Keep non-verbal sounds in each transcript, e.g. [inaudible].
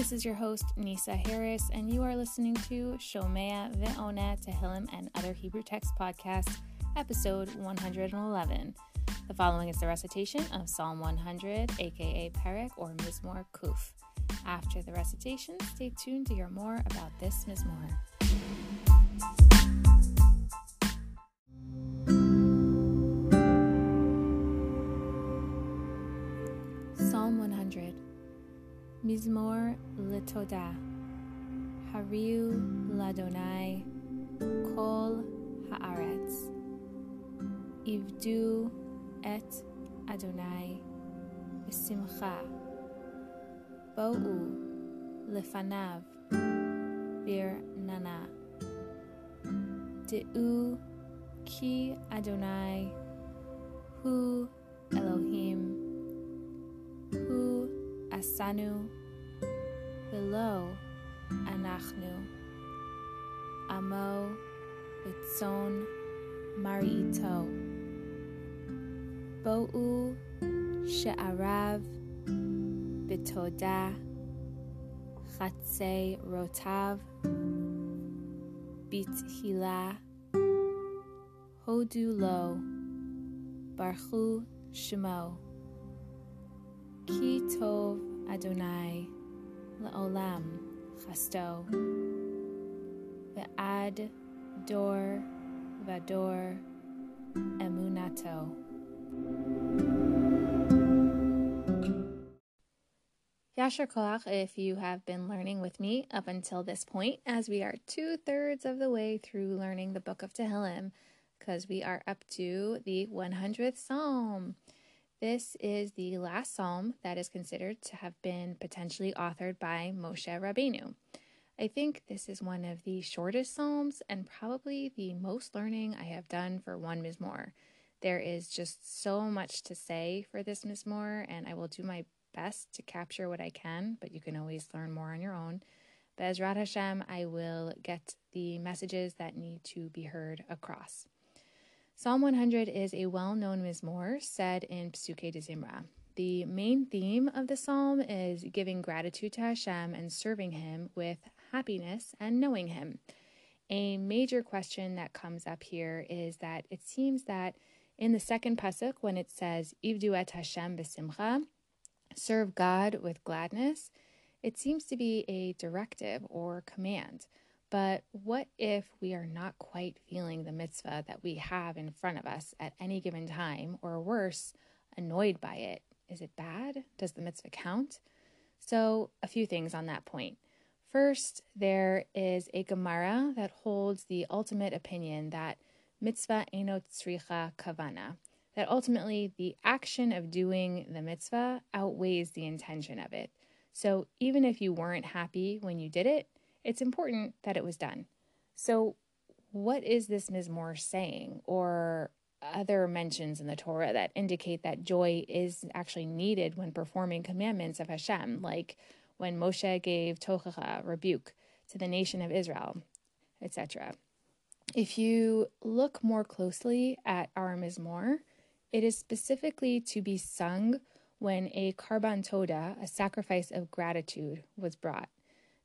This is your host, Nisa Harris, and you are listening to Shomea Ve'ona Tehillim and Other Hebrew Text Podcast, episode 111. The following is the recitation of Psalm 100, aka Perek or Mizmor Kuf. After the recitation, stay tuned to hear more about this Mizmor. Mizmor Litoda Hariu Ladonai. Kol Haaretz. Ivdu et Adonai. B'simcha Bo'u Lefanav. Bir Nana De'u Ki Adonai. Hu Elohim. Hu Asanu ולא אנחנו, עמו וצאן מרעיתו. בואו שעריו בתודה, חצי רותיו בתהילה, הודו לו, ברכו שמו. כי טוב אדוני La'olam Chasto Ve'ad Dor Vador Emunato Yasher Koach if you have been learning with me up until this point, as we are two thirds of the way through learning the book of Tehillim, because we are up to the 100th Psalm. This is the last psalm that is considered to have been potentially authored by Moshe Rabbeinu. I think this is one of the shortest psalms and probably the most learning I have done for one Mizmor. There is just so much to say for this Mizmor, and I will do my best to capture what I can, but you can always learn more on your own. Bezrat Hashem, I will get the messages that need to be heard across. Psalm 100 is a well known Mizmor said in Psuke de Zimra. The main theme of the psalm is giving gratitude to Hashem and serving Him with happiness and knowing Him. A major question that comes up here is that it seems that in the second pasuk, when it says Ivdu et Hashem besimcha, serve God with gladness, it seems to be a directive or command. But what if we are not quite feeling the mitzvah that we have in front of us at any given time, or worse, annoyed by it? Is it bad? Does the mitzvah count? So, a few things on that point. First, there is a Gemara that holds the ultimate opinion that mitzvah enot tzricha kavana, that ultimately the action of doing the mitzvah outweighs the intention of it. So, even if you weren't happy when you did it, it's important that it was done. So, what is this Mizmor saying, or other mentions in the Torah that indicate that joy is actually needed when performing commandments of Hashem, like when Moshe gave Tochacha, rebuke, to the nation of Israel, etc. If you look more closely at our Mizmor, it is specifically to be sung when a karban toda, a sacrifice of gratitude, was brought.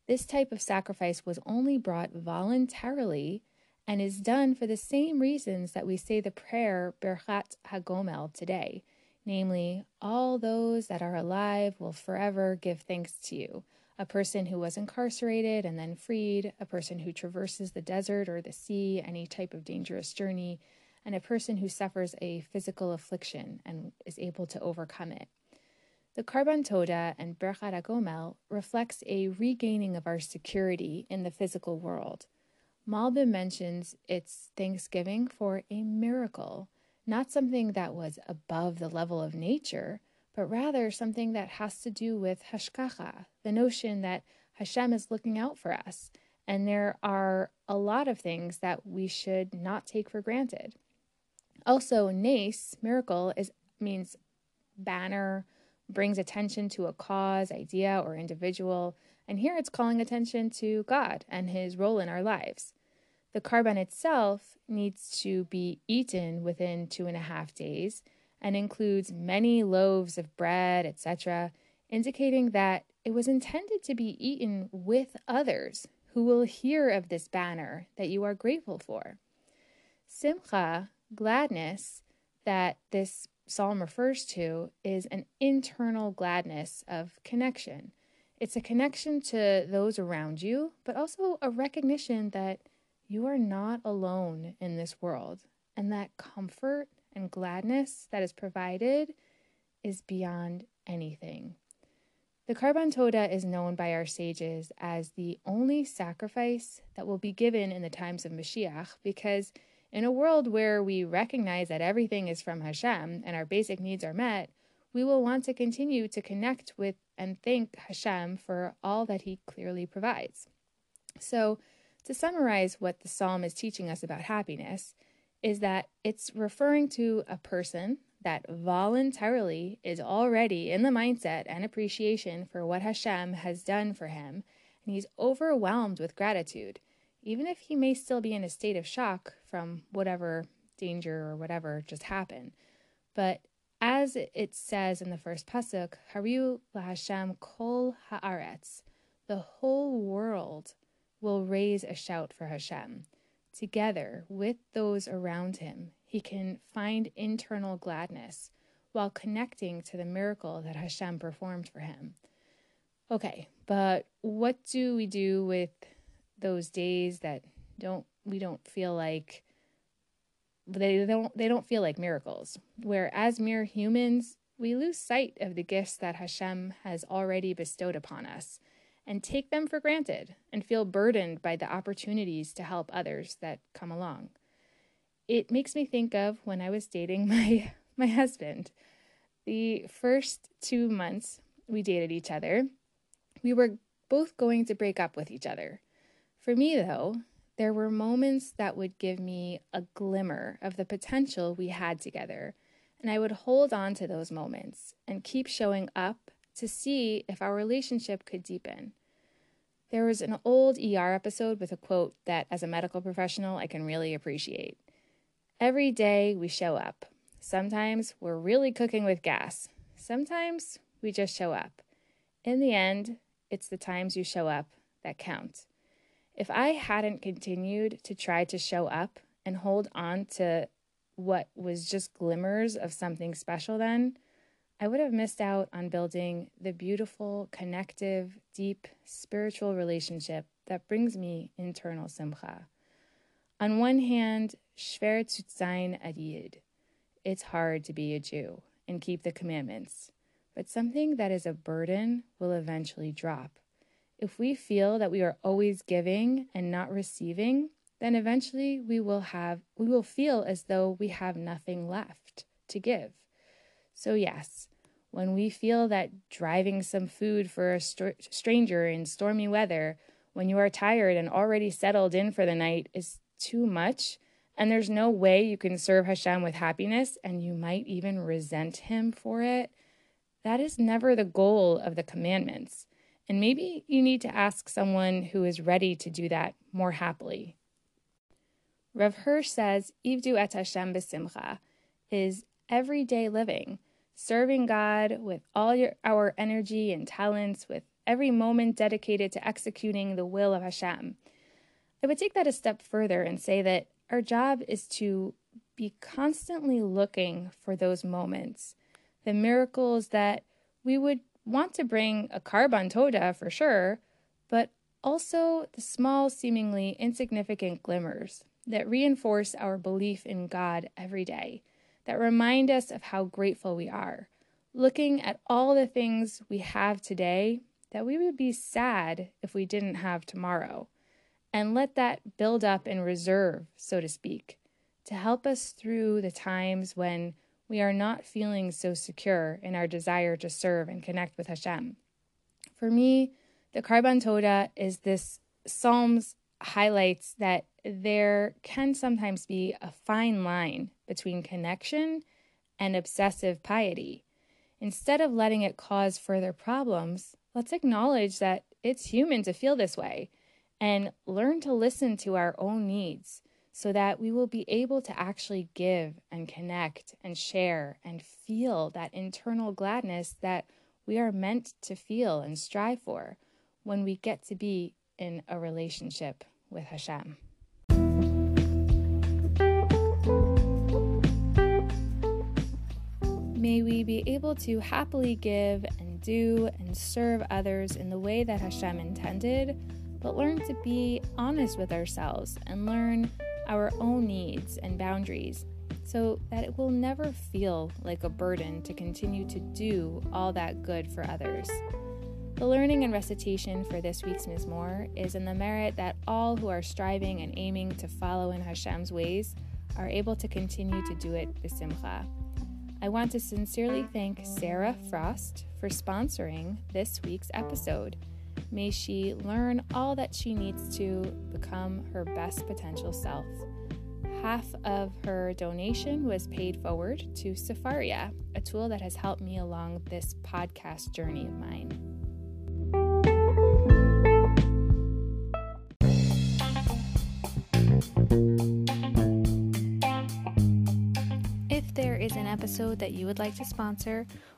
This type of sacrifice was only brought voluntarily and is done for the same reasons that we say the prayer Berchat Hagomel today, namely, all those that are alive will forever give thanks to you. A person who was incarcerated and then freed, a person who traverses the desert or the sea, any type of dangerous journey, and a person who suffers a physical affliction and is able to overcome it. The Karban Toda and Berchat HaGomel reflects a regaining of our security in the physical world. Malbim mentions its thanksgiving for a miracle, not something that was above the level of nature, but rather something that has to do with hashgacha, the notion that Hashem is looking out for us. And there are a lot of things that we should not take for granted. Also, nace, miracle, is means banner, brings attention to a cause, idea, or individual, and here it's calling attention to God and his role in our lives. The karban itself needs to be eaten within two and a half days and includes many loaves of bread, etc., indicating that it was intended to be eaten with others who will hear of this banner that you are grateful for. Simcha, gladness, that this psalm refers to is an internal gladness of connection. It's a connection to those around you, but also a recognition that you are not alone in this world and that comfort and gladness that is provided is beyond anything. The Karban Toda is known by our sages as the only sacrifice that will be given in the times of Mashiach because in a world where we recognize that everything is from Hashem and our basic needs are met, we will want to continue to connect with and thank Hashem for all that He clearly provides. So, to summarize what the psalm is teaching us about happiness, is that it's referring to a person that voluntarily is already in the mindset and appreciation for what Hashem has done for him, and he's overwhelmed with gratitude, even if he may still be in a state of shock from whatever danger or whatever just happened. But as it says in the first pasuk, Hariu laHashem kol haaretz, the whole world will raise a shout for Hashem. Together with those around him, he can find internal gladness while connecting to the miracle that Hashem performed for him. Okay, but what do we do with those days that don't we don't feel like they don't they don't feel like miracles where as mere humans we lose sight of the gifts that Hashem has already bestowed upon us and take them for granted and feel burdened by the opportunities to help others that come along. It makes me think of when I was dating [laughs] my my husband. The first 2 months we dated each other, we were both going to break up with each other. For me though, there were moments that would give me a glimmer of the potential we had together, and I would hold on to those moments and keep showing up to see if our relationship could deepen. There was an old ER episode with a quote that, as a medical professional, I can really appreciate. Every day we show up. Sometimes we're really cooking with gas. Sometimes we just show up. In the end, it's the times you show up that count. If I hadn't continued to try to show up and hold on to what was just glimmers of something special then, I would have missed out on building the beautiful, connective, deep spiritual relationship that brings me internal simcha. On one hand, schwer zu sein a Yid. It's hard to be a Jew and keep the commandments, but something that is a burden will eventually drop. If we feel that we are always giving and not receiving, then eventually we will have we will feel as though we have nothing left to give. So, yes, when we feel that driving some food for a st- stranger in stormy weather, when you are tired and already settled in for the night, is too much, and there's no way you can serve Hashem with happiness, and you might even resent Him for it, that is never the goal of the commandments. And maybe you need to ask someone who is ready to do that more happily. Rav Hirsch says, Ivdu et Hashem besimcha is everyday living serving God with all your, our energy and talents, with every moment dedicated to executing the will of Hashem. I would take that a step further and say that our job is to be constantly looking for those moments, the miracles that we would want to bring a karban toda for sure, but also the small, seemingly insignificant glimmers that reinforce our belief in God every day that remind us of how grateful we are, looking at all the things we have today that we would be sad if we didn't have tomorrow, and let that build up in reserve, so to speak, to help us through the times when we are not feeling so secure in our desire to serve and connect with Hashem. For me, the Karban Toda is this Psalms highlights that there can sometimes be a fine line between connection and obsessive piety. Instead of letting it cause further problems, let's acknowledge that it's human to feel this way and learn to listen to our own needs so that we will be able to actually give and connect and share and feel that internal gladness that we are meant to feel and strive for when we get to be in a relationship with Hashem. May we be able to happily give and do and serve others in the way that Hashem intended, but learn to be honest with ourselves and learn our own needs and boundaries so that it will never feel like a burden to continue to do all that good for others. The learning and recitation for this week's Mizmor is in the merit that all who are striving and aiming to follow in Hashem's ways are able to continue to do it b'simcha. I want to sincerely thank Sarah Frost for sponsoring this week's episode. May she learn all that she needs to become her best potential self. Half of her donation was paid forward to Sefaria, a tool that has helped me along this podcast journey of mine. If there is an episode that you would like to sponsor,